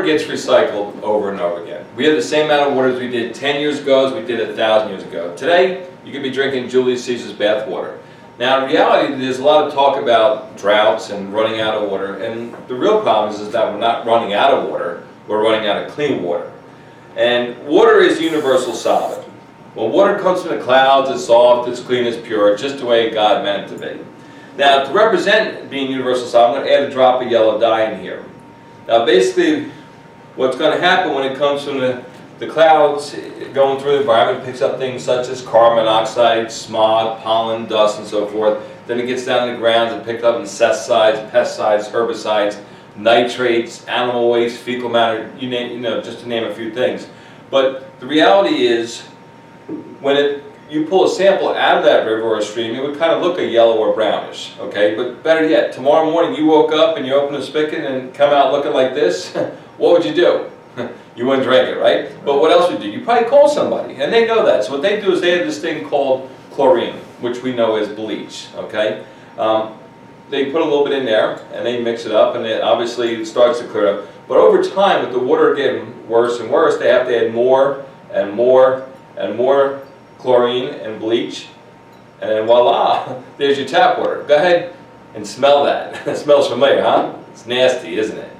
water gets recycled over and over again. We have the same amount of water as we did 10 years ago as we did 1,000 years ago. Today, you could be drinking Julius Caesar's bath water. Now, in reality, there's a lot of talk about droughts and running out of water, and the real problem is, is that we're not running out of water, we're running out of clean water. And water is universal solvent. When water comes from the clouds, it's soft, it's clean, it's pure, just the way God meant it to be. Now, to represent being universal solvent, I'm going to add a drop of yellow dye in here. Now, basically, what's going to happen when it comes from the, the clouds going through the environment, picks up things such as carbon monoxide, smog, pollen, dust, and so forth. Then it gets down to the ground and picked up insecticides, pesticides, herbicides, nitrates, animal waste, fecal matter, you, name, you know, just to name a few things. But the reality is, when it, you pull a sample out of that river or stream, it would kind of look a yellow or brownish, okay? But better yet, tomorrow morning you woke up and you open the spigot and come out looking like this, what would you do? you wouldn't drink it, right? But what else would you do? You probably call somebody, and they know that. So what they do is they have this thing called chlorine, which we know as bleach, okay? Um, they put a little bit in there, and they mix it up, and it obviously starts to clear up. But over time, with the water getting worse and worse, they have to add more and more and more chlorine and bleach, and then voila, there's your tap water. Go ahead and smell that. it smells familiar, huh? It's nasty, isn't it?